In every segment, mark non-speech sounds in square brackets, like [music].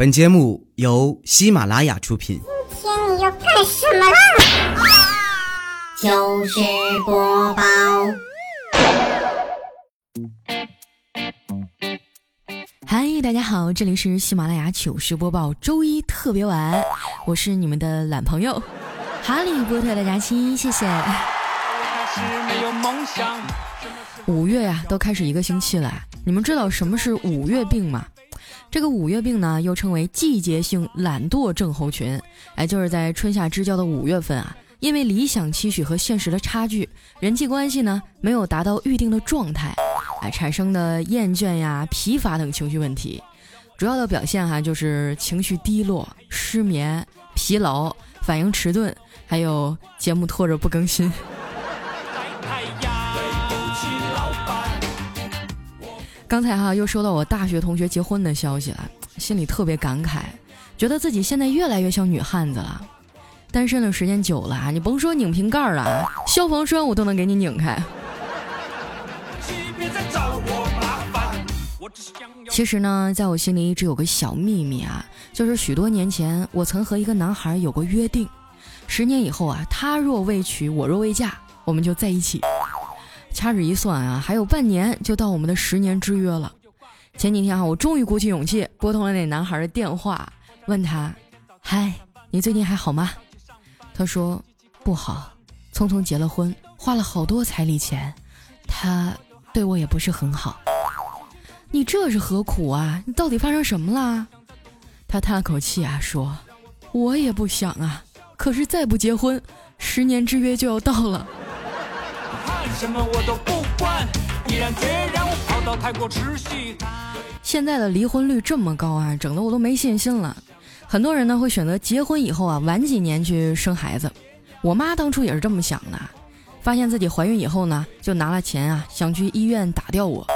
本节目由喜马拉雅出品。今天你要干什么啦？糗事播报，嗨，大家好，这里是喜马拉雅糗事播报周一特别晚，我是你们的懒朋友哈利波特的佳期，谢谢。[laughs] 五月呀，都开始一个星期了，你们知道什么是五月病吗？这个五月病呢，又称为季节性懒惰症候群，哎，就是在春夏之交的五月份啊，因为理想期许和现实的差距，人际关系呢没有达到预定的状态，哎，产生的厌倦呀、疲乏等情绪问题，主要的表现哈就是情绪低落、失眠、疲劳、反应迟钝，还有节目拖着不更新。刚才哈又收到我大学同学结婚的消息了，心里特别感慨，觉得自己现在越来越像女汉子了。单身的时间久了啊，你甭说拧瓶盖了，消防栓我都能给你拧开。其实呢，在我心里一直有个小秘密啊，就是许多年前我曾和一个男孩有过约定，十年以后啊，他若未娶，我若未嫁，我们就在一起。掐指一算啊，还有半年就到我们的十年之约了。前几天啊，我终于鼓起勇气拨通了那男孩的电话，问他：“嗨，你最近还好吗？”他说：“不好，匆匆结了婚，花了好多彩礼钱，他对我也不是很好。”你这是何苦啊？你到底发生什么了？他叹了口气啊，说：“我也不想啊，可是再不结婚，十年之约就要到了。”现在的离婚率这么高啊，整的我都没信心了。很多人呢会选择结婚以后啊晚几年去生孩子。我妈当初也是这么想的，发现自己怀孕以后呢，就拿了钱啊想去医院打掉我。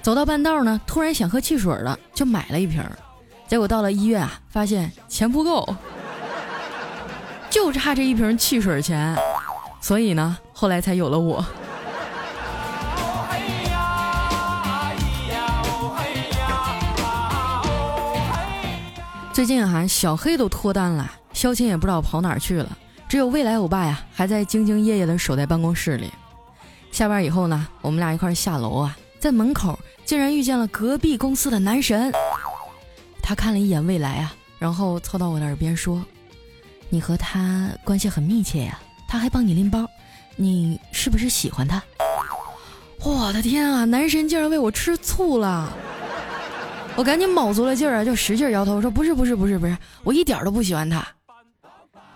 走到半道呢，突然想喝汽水了，就买了一瓶。结果到了医院啊，发现钱不够，就差这一瓶汽水钱。所以呢，后来才有了我。最近啊，小黑都脱单了，肖钦也不知道跑哪儿去了，只有未来欧巴呀还在兢兢业业的守在办公室里。下班以后呢，我们俩一块下楼啊，在门口竟然遇见了隔壁公司的男神。他看了一眼未来啊，然后凑到我的耳边说：“你和他关系很密切呀。”他还帮你拎包，你是不是喜欢他？我的天啊！男神竟然为我吃醋了！我赶紧卯足了劲儿啊，就使劲摇头说：“不是，不是，不是，不是，我一点都不喜欢他。”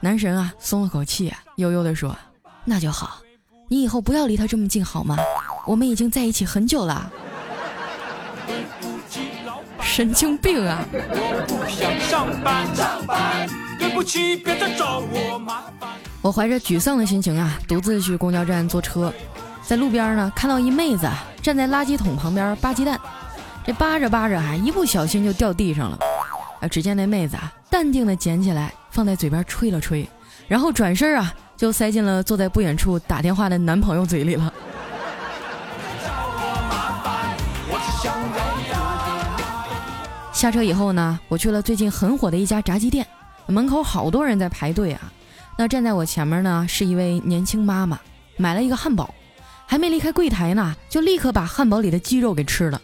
男神啊，松了口气，啊悠悠地说：“那就好，你以后不要离他这么近好吗？我们已经在一起很久了。”神经病啊！我我怀着沮丧的心情啊，独自去公交站坐车，在路边呢看到一妹子站在垃圾桶旁边扒鸡蛋，这扒着扒着啊，一不小心就掉地上了。啊，只见那妹子啊，淡定的捡起来放在嘴边吹了吹，然后转身啊就塞进了坐在不远处打电话的男朋友嘴里了。下车以后呢，我去了最近很火的一家炸鸡店，门口好多人在排队啊。那站在我前面呢，是一位年轻妈妈，买了一个汉堡，还没离开柜台呢，就立刻把汉堡里的鸡肉给吃了。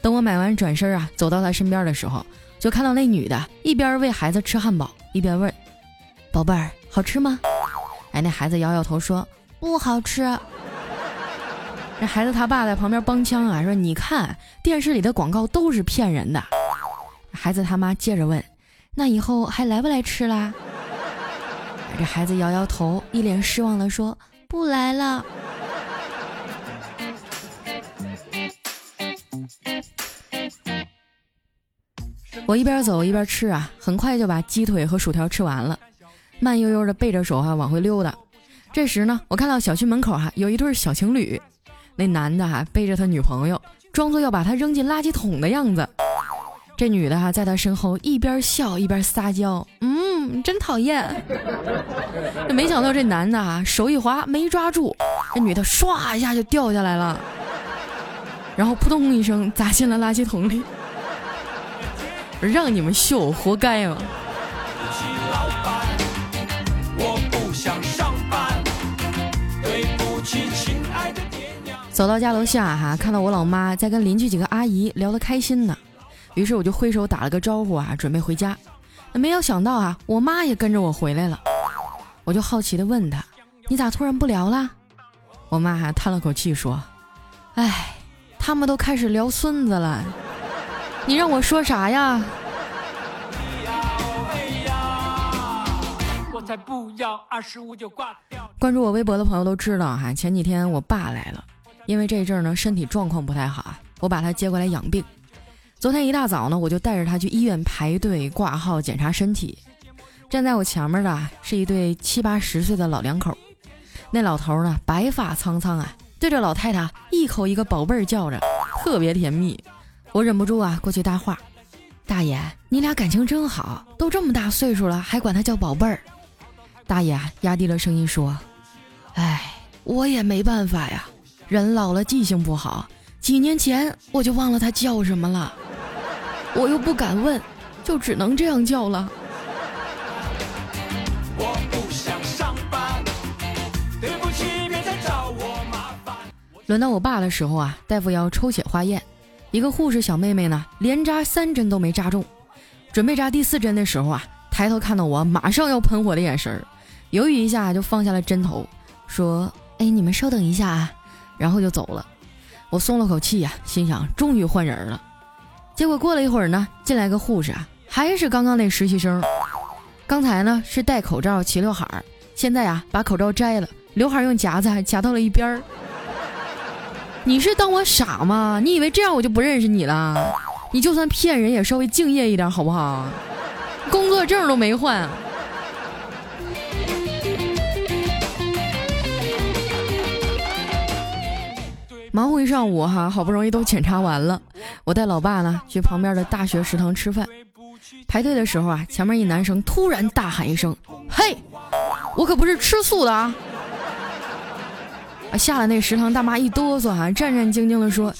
等我买完转身啊，走到她身边的时候，就看到那女的一边喂孩子吃汉堡，一边问：“宝贝儿，好吃吗？”哎，那孩子摇摇头说：“不好吃。”这孩子他爸在旁边帮腔啊，说：“你看电视里的广告都是骗人的。”孩子他妈接着问：“那以后还来不来吃啦？”这孩子摇摇头，一脸失望的说：“不来了。”我一边走一边吃啊，很快就把鸡腿和薯条吃完了，慢悠悠的背着手哈往回溜达。这时呢，我看到小区门口哈有一对小情侣，那男的哈背着他女朋友，装作要把他扔进垃圾桶的样子。这女的哈在他身后一边笑一边撒娇，嗯，你真讨厌。没想到这男的啊手一滑没抓住，这女的唰一下就掉下来了，然后扑通一声砸进了垃圾桶里。让你们秀，活该嘛！走到家楼下哈，看到我老妈在跟邻居几个阿姨聊得开心呢，于是我就挥手打了个招呼啊，准备回家。没有想到啊，我妈也跟着我回来了。我就好奇的问她：“你咋突然不聊了？”我妈还叹了口气说：“哎，他们都开始聊孙子了，你让我说啥呀？”才不要二十五就挂。关注我微博的朋友都知道哈，前几天我爸来了，因为这一阵呢身体状况不太好，我把他接过来养病。昨天一大早呢，我就带着他去医院排队挂号检查身体。站在我前面的是一对七八十岁的老两口，那老头呢白发苍苍啊，对着老太太一口一个宝贝儿叫着，特别甜蜜。我忍不住啊过去搭话：“大爷，你俩感情真好，都这么大岁数了还管他叫宝贝儿。”大爷压低了声音说：“哎，我也没办法呀，人老了记性不好，几年前我就忘了他叫什么了，我又不敢问，就只能这样叫了。”对不起，别再找我麻烦轮到我爸的时候啊，大夫要抽血化验，一个护士小妹妹呢，连扎三针都没扎中，准备扎第四针的时候啊，抬头看到我，马上要喷火的眼神儿。犹豫一下，就放下了针头，说：“哎，你们稍等一下啊。”然后就走了。我松了口气呀，心想终于换人了。结果过了一会儿呢，进来个护士啊，还是刚刚那实习生。刚才呢是戴口罩齐刘海儿，现在啊把口罩摘了，刘海用夹子还夹到了一边儿。你是当我傻吗？你以为这样我就不认识你了？你就算骗人也稍微敬业一点好不好？工作证都没换。忙活一上午哈，好不容易都检查完了。我带老爸呢去旁边的大学食堂吃饭。排队的时候啊，前面一男生突然大喊一声：“嘿，我可不是吃素的啊！”啊，吓得那食堂大妈一哆嗦哈，战战兢兢地说：“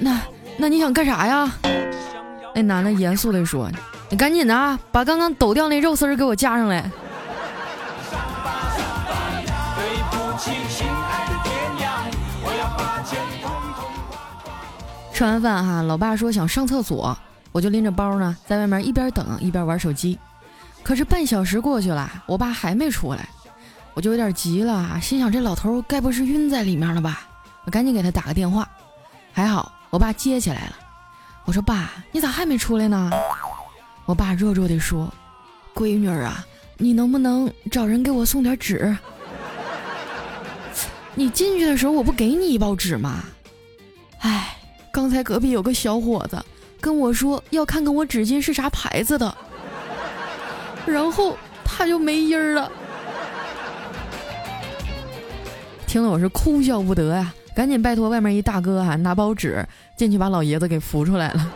那那你想干啥呀？”那男的严肃地说：“你赶紧的啊，把刚刚抖掉那肉丝给我加上来。”吃完饭哈，老爸说想上厕所，我就拎着包呢，在外面一边等一边玩手机。可是半小时过去了，我爸还没出来，我就有点急了，心想这老头该不是晕在里面了吧？我赶紧给他打个电话，还好我爸接起来了。我说爸，你咋还没出来呢？我爸弱弱地说：“闺女啊，你能不能找人给我送点纸？[laughs] 你进去的时候我不给你一包纸吗？哎。”刚才隔壁有个小伙子跟我说要看看我纸巾是啥牌子的，然后他就没音儿了。听得我是哭笑不得呀，赶紧拜托外面一大哥啊拿包纸进去把老爷子给扶出来了。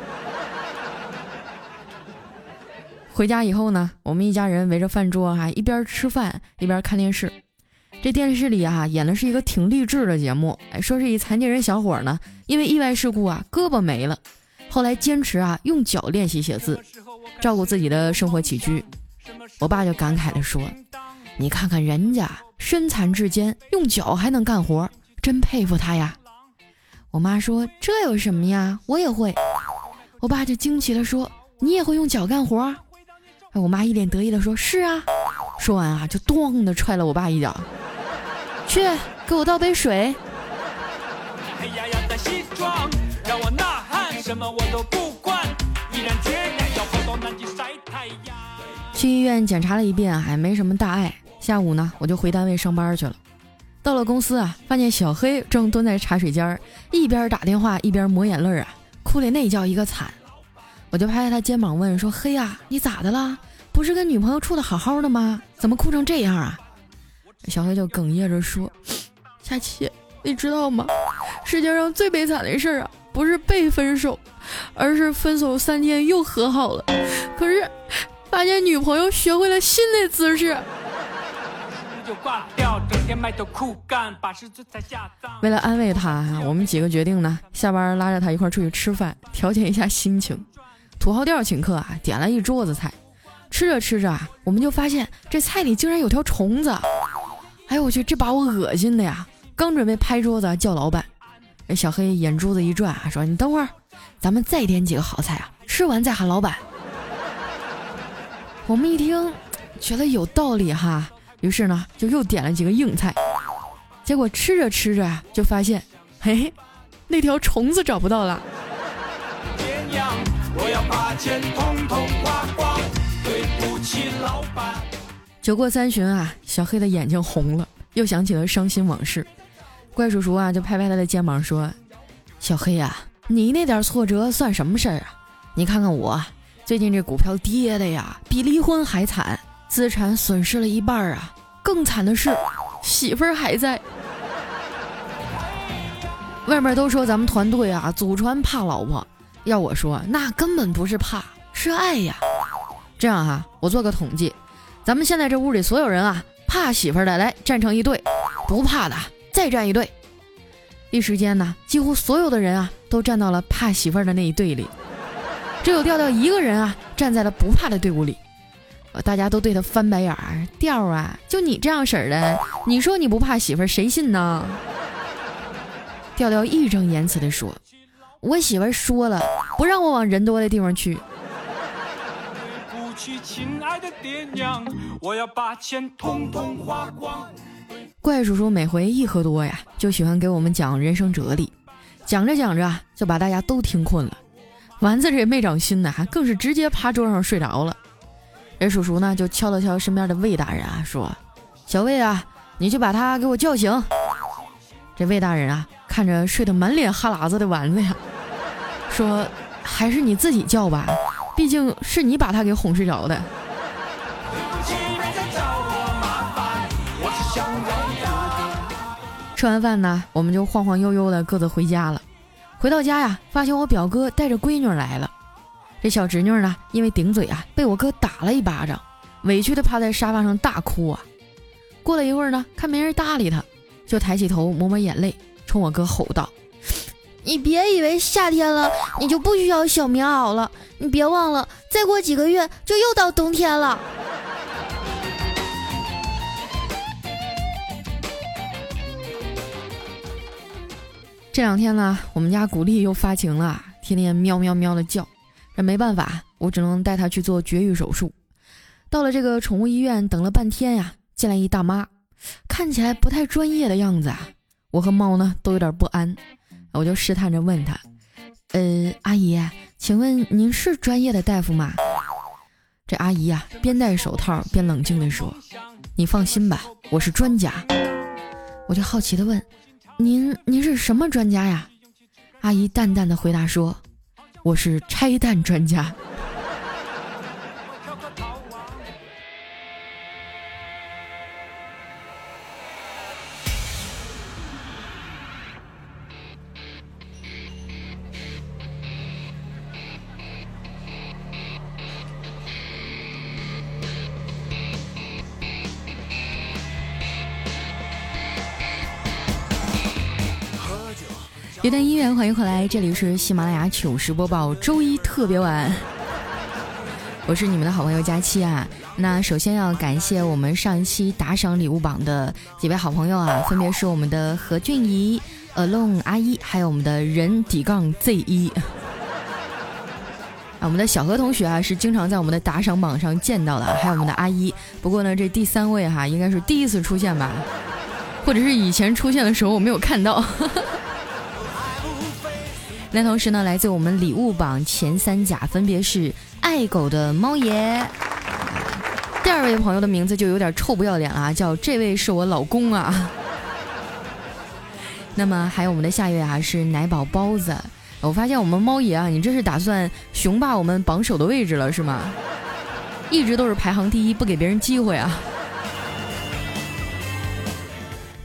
回家以后呢，我们一家人围着饭桌哈一边吃饭一边看电视。这电视里啊演的是一个挺励志的节目，哎，说是一残疾人小伙呢，因为意外事故啊胳膊没了，后来坚持啊用脚练习写字，照顾自己的生活起居。我爸就感慨地说：“你看看人家身残志坚，用脚还能干活，真佩服他呀。”我妈说：“这有什么呀，我也会。”我爸就惊奇地说：“你也会用脚干活？”哎，我妈一脸得意地说：“是啊。”说完啊，就咣的踹了我爸一脚。去给我倒杯水。去医院检查了一遍，还没什么大碍。下午呢，我就回单位上班去了。到了公司啊，发现小黑正蹲在茶水间儿，一边打电话一边抹眼泪啊，哭的那叫一个惨。我就拍拍他肩膀问说：“黑呀，你咋的了？不是跟女朋友处的好好的吗？怎么哭成这样啊？”小黑就哽咽着说：“佳琪，你知道吗？世界上最悲惨的事儿啊，不是被分手，而是分手三天又和好了，可是发现女朋友学会了新的姿势。”为了安慰他，我们几个决定呢，下班拉着他一块出去吃饭，调节一下心情。土豪店请客啊，点了一桌子菜，吃着吃着啊，我们就发现这菜里竟然有条虫子。哎呦我去，这把我恶心的呀！刚准备拍桌子叫老板，这小黑眼珠子一转啊，说：“你等会儿，咱们再点几个好菜啊，吃完再喊老板。”我们一听，觉得有道理哈，于是呢，就又点了几个硬菜。结果吃着吃着，就发现，嘿，那条虫子找不到了。我要把钱统统花光，对不起老板酒过三巡啊，小黑的眼睛红了，又想起了伤心往事。怪叔叔啊，就拍拍他的肩膀说：“小黑呀，你那点挫折算什么事儿啊？你看看我。”最近这股票跌的呀，比离婚还惨，资产损失了一半啊！更惨的是，媳妇儿还在。[laughs] 外面都说咱们团队啊，祖传怕老婆，要我说，那根本不是怕，是爱呀。这样哈，我做个统计，咱们现在这屋里所有人啊，怕媳妇的来站成一队，不怕的再站一队。一时间呢，几乎所有的人啊，都站到了怕媳妇的那一队里。只有调调一个人啊，站在了不怕的队伍里，大家都对他翻白眼儿。调啊，就你这样式儿的，你说你不怕媳妇儿，谁信呢？调调义正言辞地说：“我媳妇儿说了，不让我往人多的地方去。”娶亲爱的爹娘，我要把钱通通花光怪叔叔每回一喝多呀，就喜欢给我们讲人生哲理，讲着讲着，就把大家都听困了。丸子这也没长心呢，还更是直接趴桌上睡着了。这叔叔呢，就敲了敲身边的魏大人啊，说：“小魏啊，你去把他给我叫醒。”这魏大人啊，看着睡得满脸哈喇子的丸子呀，说：“还是你自己叫吧，毕竟是你把他给哄睡着的。”吃完饭呢，我们就晃晃悠悠的各自回家了。回到家呀，发现我表哥带着闺女来了。这小侄女呢，因为顶嘴啊，被我哥打了一巴掌，委屈的趴在沙发上大哭啊。过了一会儿呢，看没人搭理他，就抬起头抹抹眼泪，冲我哥吼道：“你别以为夏天了，你就不需要小棉袄了。你别忘了，再过几个月就又到冬天了。”这两天呢，我们家古丽又发情了，天天喵喵喵的叫。这没办法，我只能带她去做绝育手术。到了这个宠物医院，等了半天呀，进来一大妈，看起来不太专业的样子啊。我和猫呢都有点不安，我就试探着问她：“呃，阿姨，请问您是专业的大夫吗？”这阿姨呀，边戴手套边冷静地说：“你放心吧，我是专家。”我就好奇地问。您您是什么专家呀？阿姨淡淡的回答说：“我是拆弹专家。”一段音乐，欢迎回来，这里是喜马拉雅糗事播报周一特别晚，我是你们的好朋友佳期啊。那首先要感谢我们上一期打赏礼物榜的几位好朋友啊，分别是我们的何俊怡、alone 阿一，还有我们的人底杠 Z 一。啊，我们的小何同学啊，是经常在我们的打赏榜上见到的，还有我们的阿一。不过呢，这第三位哈，应该是第一次出现吧，或者是以前出现的时候我没有看到。那同时呢，来自我们礼物榜前三甲分别是爱狗的猫爷，第二位朋友的名字就有点臭不要脸了啊，叫这位是我老公啊。[laughs] 那么还有我们的下一位啊是奶宝包子，我发现我们猫爷啊，你这是打算雄霸我们榜首的位置了是吗？一直都是排行第一，不给别人机会啊。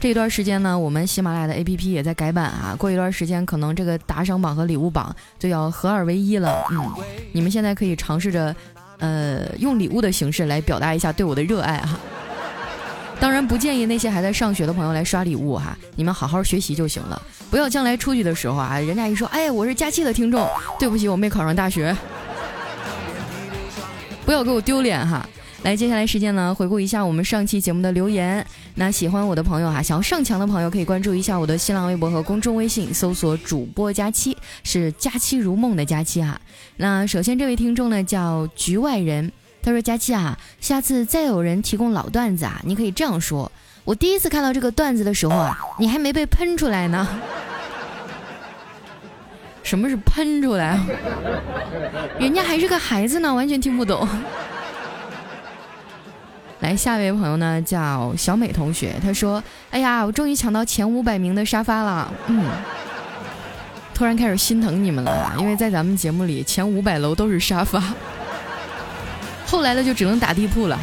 这一段时间呢，我们喜马拉雅的 APP 也在改版啊。过一段时间，可能这个打赏榜和礼物榜就要合二为一了。嗯，你们现在可以尝试着，呃，用礼物的形式来表达一下对我的热爱哈。当然，不建议那些还在上学的朋友来刷礼物哈。你们好好学习就行了，不要将来出去的时候啊，人家一说，哎，我是佳期的听众，对不起，我没考上大学。不要给我丢脸哈。来，接下来时间呢，回顾一下我们上期节目的留言。那喜欢我的朋友哈，想要上墙的朋友可以关注一下我的新浪微博和公众微信，搜索“主播佳期”，是“佳期如梦”的佳期哈。那首先这位听众呢叫局外人，他说：“佳期啊，下次再有人提供老段子啊，你可以这样说：我第一次看到这个段子的时候啊，你还没被喷出来呢。什么是喷出来？人家还是个孩子呢，完全听不懂。”来，下一位朋友呢，叫小美同学，她说：“哎呀，我终于抢到前五百名的沙发了。”嗯，突然开始心疼你们了，因为在咱们节目里，前五百楼都是沙发，[laughs] 后来的就只能打地铺了哈。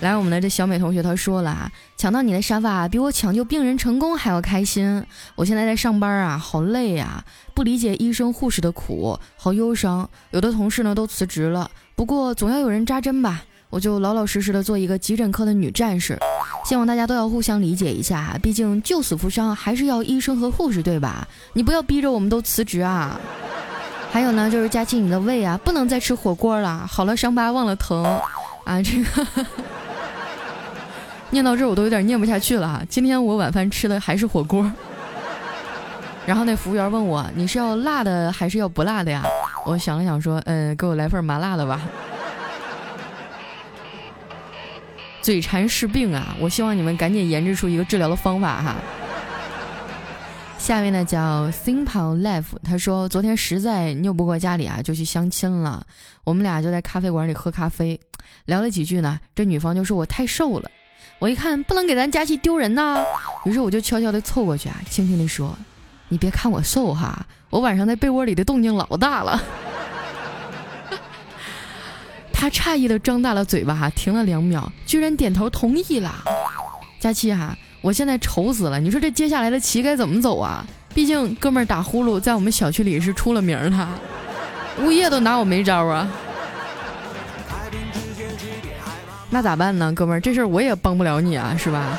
来，我们的这小美同学她说了啊，抢到你的沙发比我抢救病人成功还要开心。我现在在上班啊，好累呀，不理解医生护士的苦，好忧伤。有的同事呢都辞职了，不过总要有人扎针吧。我就老老实实的做一个急诊科的女战士，希望大家都要互相理解一下，毕竟救死扶伤还是要医生和护士，对吧？你不要逼着我们都辞职啊！还有呢，就是佳琪，你的胃啊，不能再吃火锅了。好了，伤疤忘了疼啊！这个 [laughs] 念到这儿我都有点念不下去了。今天我晚饭吃的还是火锅，然后那服务员问我，你是要辣的还是要不辣的呀？我想了想说，嗯，给我来份麻辣的吧。嘴馋是病啊！我希望你们赶紧研制出一个治疗的方法哈。下面呢叫 Simple Life，他说昨天实在拗不过家里啊，就去相亲了。我们俩就在咖啡馆里喝咖啡，聊了几句呢，这女方就说我太瘦了。我一看不能给咱佳琪丢人呐，于是我就悄悄地凑过去啊，轻轻地说：“你别看我瘦哈，我晚上在被窝里的动静老大了。”他诧异的张大了嘴巴，哈，停了两秒，居然点头同意了。佳期哈，我现在愁死了，你说这接下来的棋该怎么走啊？毕竟哥们儿打呼噜在我们小区里是出了名的，物业都拿我没招啊。那咋办呢，哥们儿，这事儿我也帮不了你啊，是吧？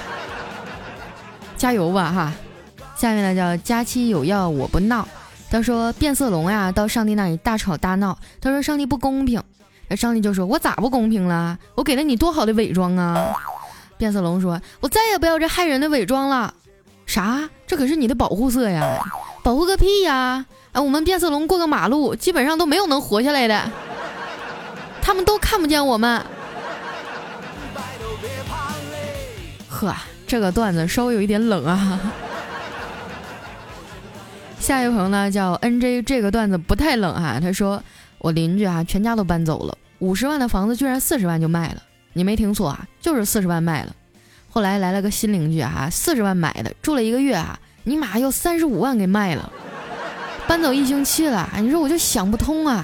加油吧哈。下面呢叫佳期有药我不闹，他说变色龙呀到上帝那里大吵大闹，他说上帝不公平。那上帝就说：“我咋不公平了？我给了你多好的伪装啊！”变色龙说：“我再也不要这害人的伪装了。”啥？这可是你的保护色呀！保护个屁呀！啊，我们变色龙过个马路，基本上都没有能活下来的，他们都看不见我们。呵，这个段子稍微有一点冷啊。[laughs] 下一位朋友呢叫 N J，这个段子不太冷啊，他说。我邻居啊，全家都搬走了，五十万的房子居然四十万就卖了，你没听错啊，就是四十万卖了。后来来了个新邻居啊，四十万买的，住了一个月啊，尼玛要三十五万给卖了，搬走一星期了，你说我就想不通啊。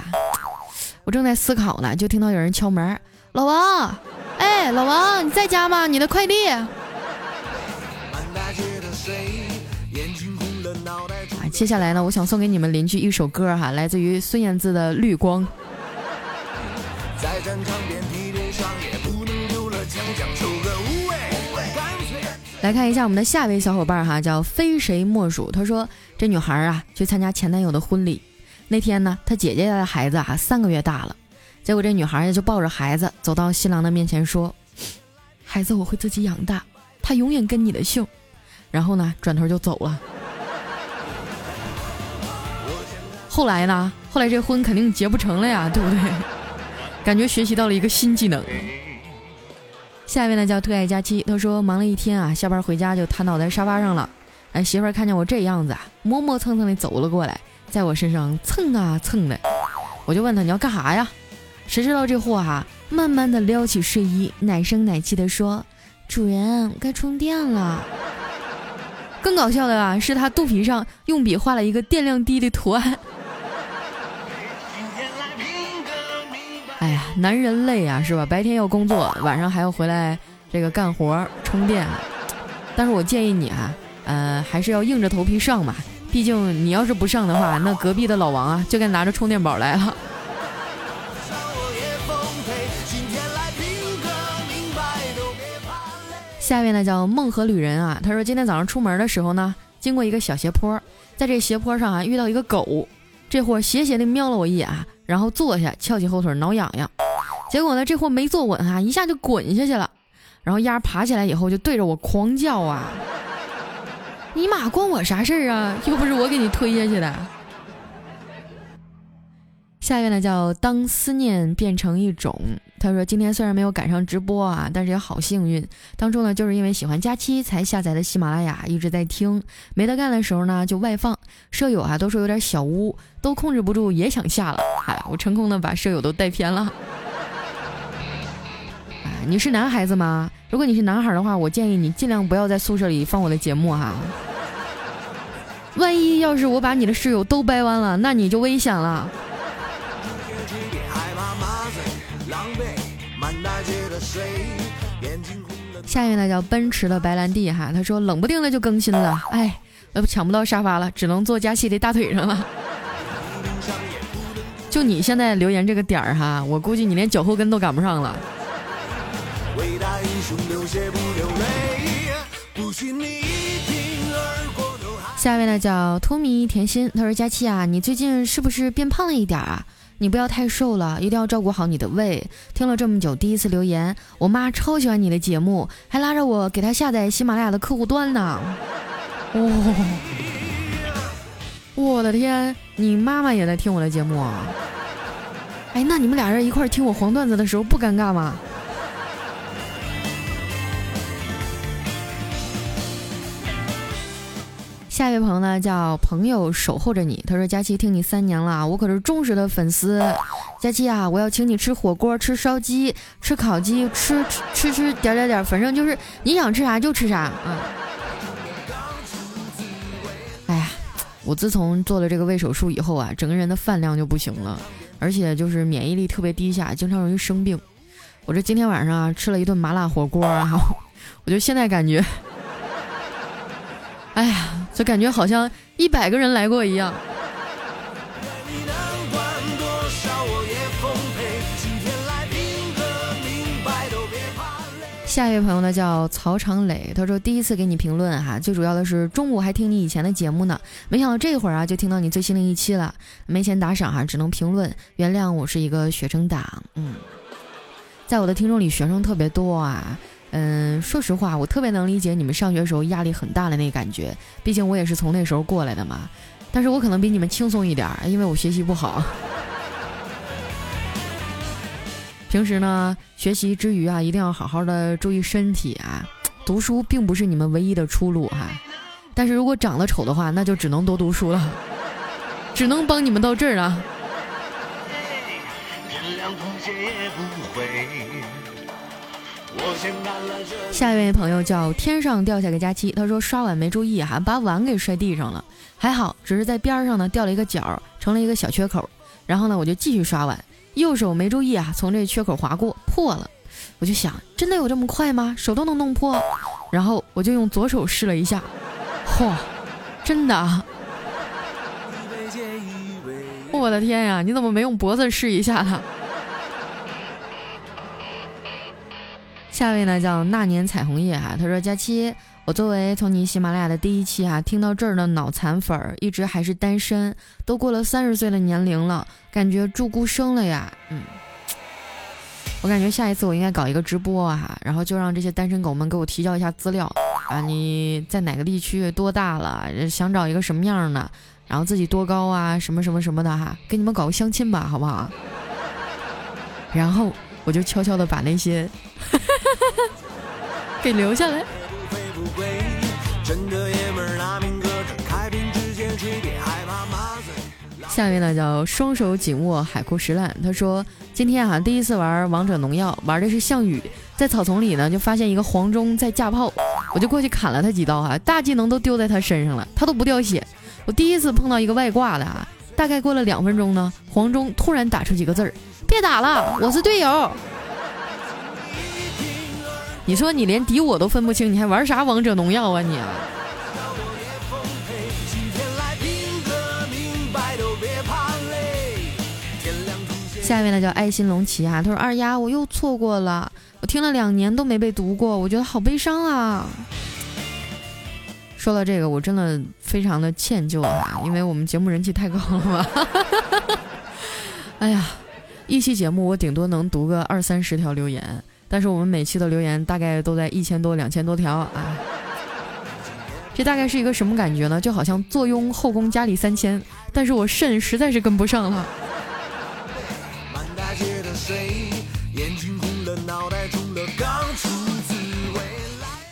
我正在思考呢，就听到有人敲门，老王，哎，老王你在家吗？你的快递。接下来呢，我想送给你们邻居一首歌哈，来自于孙燕姿的《绿光》。来看一下我们的下一位小伙伴哈，叫非谁莫属。他说这女孩啊去参加前男友的婚礼，那天呢，她姐姐家的孩子啊三个月大了，结果这女孩就抱着孩子走到新郎的面前说：“孩子我会自己养大，他永远跟你的姓。”然后呢，转头就走了。后来呢？后来这婚肯定结不成了呀，[laughs] 对不对？感觉学习到了一个新技能。下一位呢叫特爱佳期，他说忙了一天啊，下班回家就瘫倒在沙发上了。哎，媳妇儿看见我这样子啊，磨磨蹭蹭的走了过来，在我身上蹭啊蹭的。我就问他你要干啥呀？谁知道这货哈，慢慢的撩起睡衣，奶声奶气的说：“主人该充电了。[laughs] ”更搞笑的啊，是他肚皮上用笔画了一个电量低的图案。男人累啊，是吧？白天要工作，晚上还要回来这个干活充电。但是我建议你啊，呃，还是要硬着头皮上吧。毕竟你要是不上的话，那隔壁的老王啊，就该拿着充电宝来了。下面呢叫梦河旅人啊，他说今天早上出门的时候呢，经过一个小斜坡，在这斜坡上啊遇到一个狗，这货斜斜的瞄了我一眼。然后坐下，翘起后腿挠痒痒，结果呢，这货没坐稳哈，一下就滚下去了。然后丫爬起来以后就对着我狂叫啊！[laughs] 尼玛，关我啥事儿啊？又不是我给你推下去的。下一位呢叫当思念变成一种，他说今天虽然没有赶上直播啊，但是也好幸运。当初呢就是因为喜欢佳期才下载的喜马拉雅，一直在听。没得干的时候呢就外放，舍友啊都说有点小污，都控制不住也想下了。哎呀，我成功的把舍友都带偏了。哎，你是男孩子吗？如果你是男孩的话，我建议你尽量不要在宿舍里放我的节目哈。万一要是我把你的室友都掰弯了，那你就危险了。下一位呢叫奔驰的白兰地哈，他说冷不丁的就更新了，哎，那不抢不到沙发了，只能坐佳期的大腿上了。就你现在留言这个点儿哈，我估计你连脚后跟都赶不上了。下一位呢叫托米甜心，他说佳期啊，你最近是不是变胖了一点啊？你不要太瘦了，一定要照顾好你的胃。听了这么久，第一次留言，我妈超喜欢你的节目，还拉着我给她下载喜马拉雅的客户端呢。[laughs] 哦，我的天，你妈妈也在听我的节目啊？哎，那你们俩人一块听我黄段子的时候不尴尬吗？下一位朋友呢，叫朋友守候着你。他说：“佳期听你三年了，我可是忠实的粉丝。佳期啊，我要请你吃火锅、吃烧鸡、吃烤鸡、吃吃吃点点点，反正就是你想吃啥就吃啥啊。”哎呀，我自从做了这个胃手术以后啊，整个人的饭量就不行了，而且就是免疫力特别低下，经常容易生病。我这今天晚上啊吃了一顿麻辣火锅啊，我就现在感觉，哎呀。就感觉好像一百个人来过一样。下一位朋友呢叫曹长磊，他说第一次给你评论哈，最主要的是中午还听你以前的节目呢，没想到这会儿啊就听到你最新的一期了，没钱打赏哈，只能评论，原谅我是一个学生党，嗯，在我的听众里学生特别多啊。嗯，说实话，我特别能理解你们上学时候压力很大的那感觉，毕竟我也是从那时候过来的嘛。但是我可能比你们轻松一点，因为我学习不好。平时呢，学习之余啊，一定要好好的注意身体啊。读书并不是你们唯一的出路哈，但是如果长得丑的话，那就只能多读书了，只能帮你们到这儿了。下一位朋友叫天上掉下个佳期，他说刷碗没注意哈，把碗给摔地上了，还好只是在边上呢掉了一个角，成了一个小缺口。然后呢我就继续刷碗，右手没注意啊，从这缺口划过破了。我就想，真的有这么快吗？手都能弄破？然后我就用左手试了一下，[laughs] 嚯，真的！[laughs] 我的天呀，你怎么没用脖子试一下呢？下一位呢叫那年彩虹夜哈，他说佳期，我作为从你喜马拉雅的第一期哈听到这儿的脑残粉儿，一直还是单身，都过了三十岁的年龄了，感觉注孤生了呀。嗯，我感觉下一次我应该搞一个直播哈，然后就让这些单身狗们给我提交一下资料啊，你在哪个地区，多大了，想找一个什么样的，然后自己多高啊，什么什么什么的哈，给你们搞个相亲吧，好不好？然后。我就悄悄的把那些给留下来。下面呢叫双手紧握海枯石烂。他说今天啊第一次玩王者农药，玩的是项羽，在草丛里呢就发现一个黄忠在架炮，我就过去砍了他几刀哈，大技能都丢在他身上了，他都不掉血。我第一次碰到一个外挂的啊，大概过了两分钟呢，黄忠突然打出几个字儿。别打了，我是队友。你说你连敌我都分不清，你还玩啥王者农药啊你？下一位呢叫爱心龙骑啊，他说二丫我又错过了，我听了两年都没被读过，我觉得好悲伤啊。说到这个，我真的非常的歉疚啊，因为我们节目人气太高了嘛。[laughs] 哎呀。一期节目我顶多能读个二三十条留言，但是我们每期的留言大概都在一千多、两千多条啊。这大概是一个什么感觉呢？就好像坐拥后宫佳丽三千，但是我肾实在是跟不上了。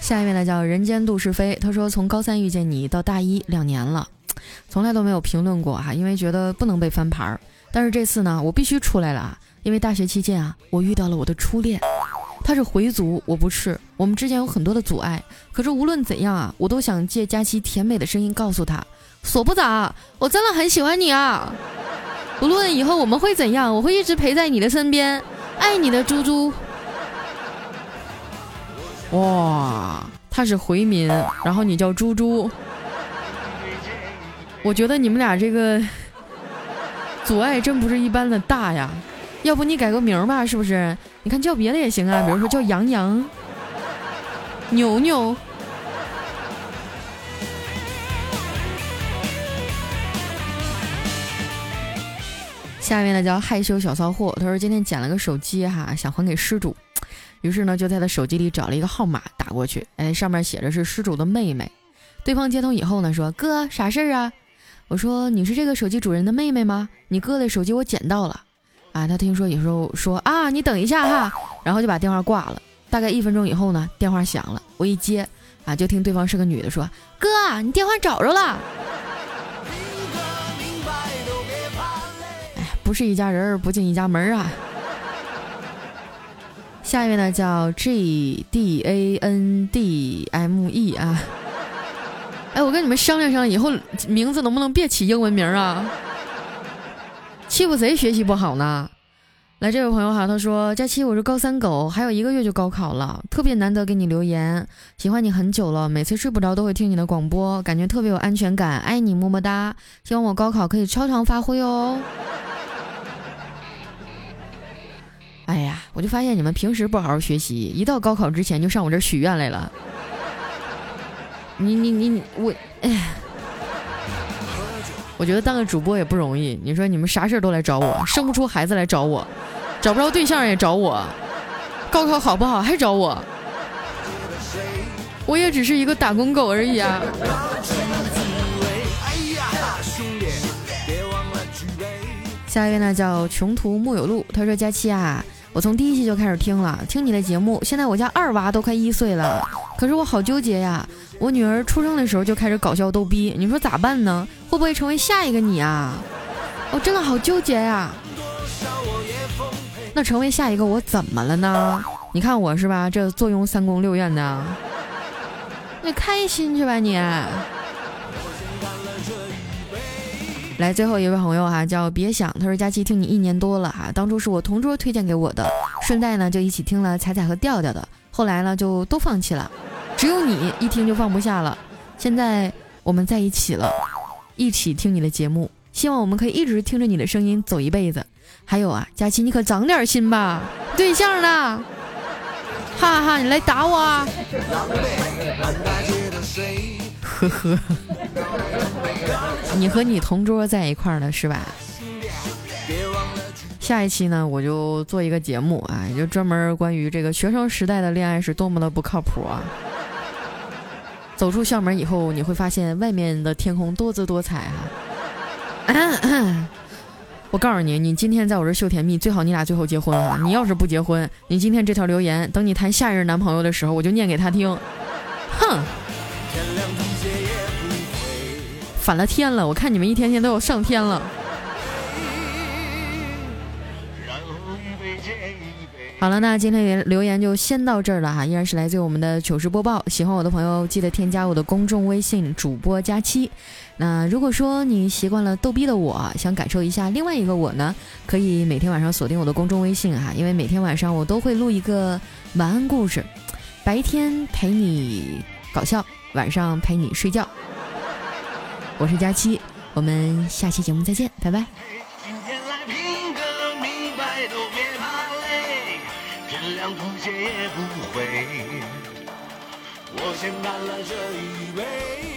下一位呢叫人间杜是非，他说从高三遇见你到大一两年了，从来都没有评论过哈，因为觉得不能被翻牌儿。但是这次呢，我必须出来了啊，因为大学期间啊，我遇到了我的初恋，他是回族，我不是，我们之间有很多的阻碍，可是无论怎样啊，我都想借佳期甜美的声音告诉他，说不咋，我真的很喜欢你啊，无论以后我们会怎样，我会一直陪在你的身边，爱你的猪猪。哇，他是回民，然后你叫猪猪，我觉得你们俩这个阻碍真不是一般的大呀，要不你改个名吧，是不是？你看叫别的也行啊，比如说叫杨洋、牛牛。下面呢叫害羞小骚货，他说今天捡了个手机哈，想还给失主。于是呢，就在他手机里找了一个号码打过去，哎，上面写着是失主的妹妹。对方接通以后呢，说：“哥，啥事儿啊？”我说：“你是这个手机主人的妹妹吗？你哥的手机我捡到了。”啊，他听说以后说：“啊，你等一下哈。”然后就把电话挂了。大概一分钟以后呢，电话响了，我一接，啊，就听对方是个女的说：“哥，你电话找着了。”哎，不是一家人不进一家门啊。下一位呢叫 G D A N D M E 啊，哎，我跟你们商量商量，以后名字能不能别起英文名啊？欺负谁学习不好呢？来，这位朋友哈，他说佳期，我是高三狗，还有一个月就高考了，特别难得给你留言，喜欢你很久了，每次睡不着都会听你的广播，感觉特别有安全感，爱你么么哒，希望我高考可以超常发挥哦。[laughs] 哎呀，我就发现你们平时不好好学习，一到高考之前就上我这许愿来了。你你你我，哎，我觉得当个主播也不容易。你说你们啥事儿都来找我，生不出孩子来找我，找不着对象也找我，高考好不好还找我，我也只是一个打工狗而已啊。下一位呢叫穷途木有路，他说佳期啊。我从第一期就开始听了，听你的节目。现在我家二娃都快一岁了，可是我好纠结呀。我女儿出生的时候就开始搞笑逗逼，你说咋办呢？会不会成为下一个你啊？我真的好纠结呀。那成为下一个我怎么了呢？你看我是吧，这坐拥三宫六院的，你开心去吧你。来，最后一位朋友哈，叫别想，他说佳期听你一年多了哈，当初是我同桌推荐给我的，顺带呢就一起听了彩彩和调调的，后来呢就都放弃了，只有你一听就放不下了，现在我们在一起了，一起听你的节目，希望我们可以一直听着你的声音走一辈子。还有啊，佳琪你可长点心吧，[laughs] 对象呢？哈哈，你来打我啊！呵呵。你和你同桌在一块儿了是吧？下一期呢，我就做一个节目啊，就专门关于这个学生时代的恋爱是多么的不靠谱啊！走出校门以后，你会发现外面的天空多姿多彩啊！我告诉你，你今天在我这秀甜蜜，最好你俩最后结婚啊！你要是不结婚，你今天这条留言，等你谈下一任男朋友的时候，我就念给他听。哼！反了天了！我看你们一天天都要上天了。好了，那今天留言就先到这儿了哈，依然是来自于我们的糗事播报。喜欢我的朋友，记得添加我的公众微信主播佳期。那如果说你习惯了逗逼的我，想感受一下另外一个我呢，可以每天晚上锁定我的公众微信哈，因为每天晚上我都会录一个晚安故事，白天陪你搞笑，晚上陪你睡觉。我是佳期，我们下期节目再见，拜拜。也不悔。我先干了这一杯。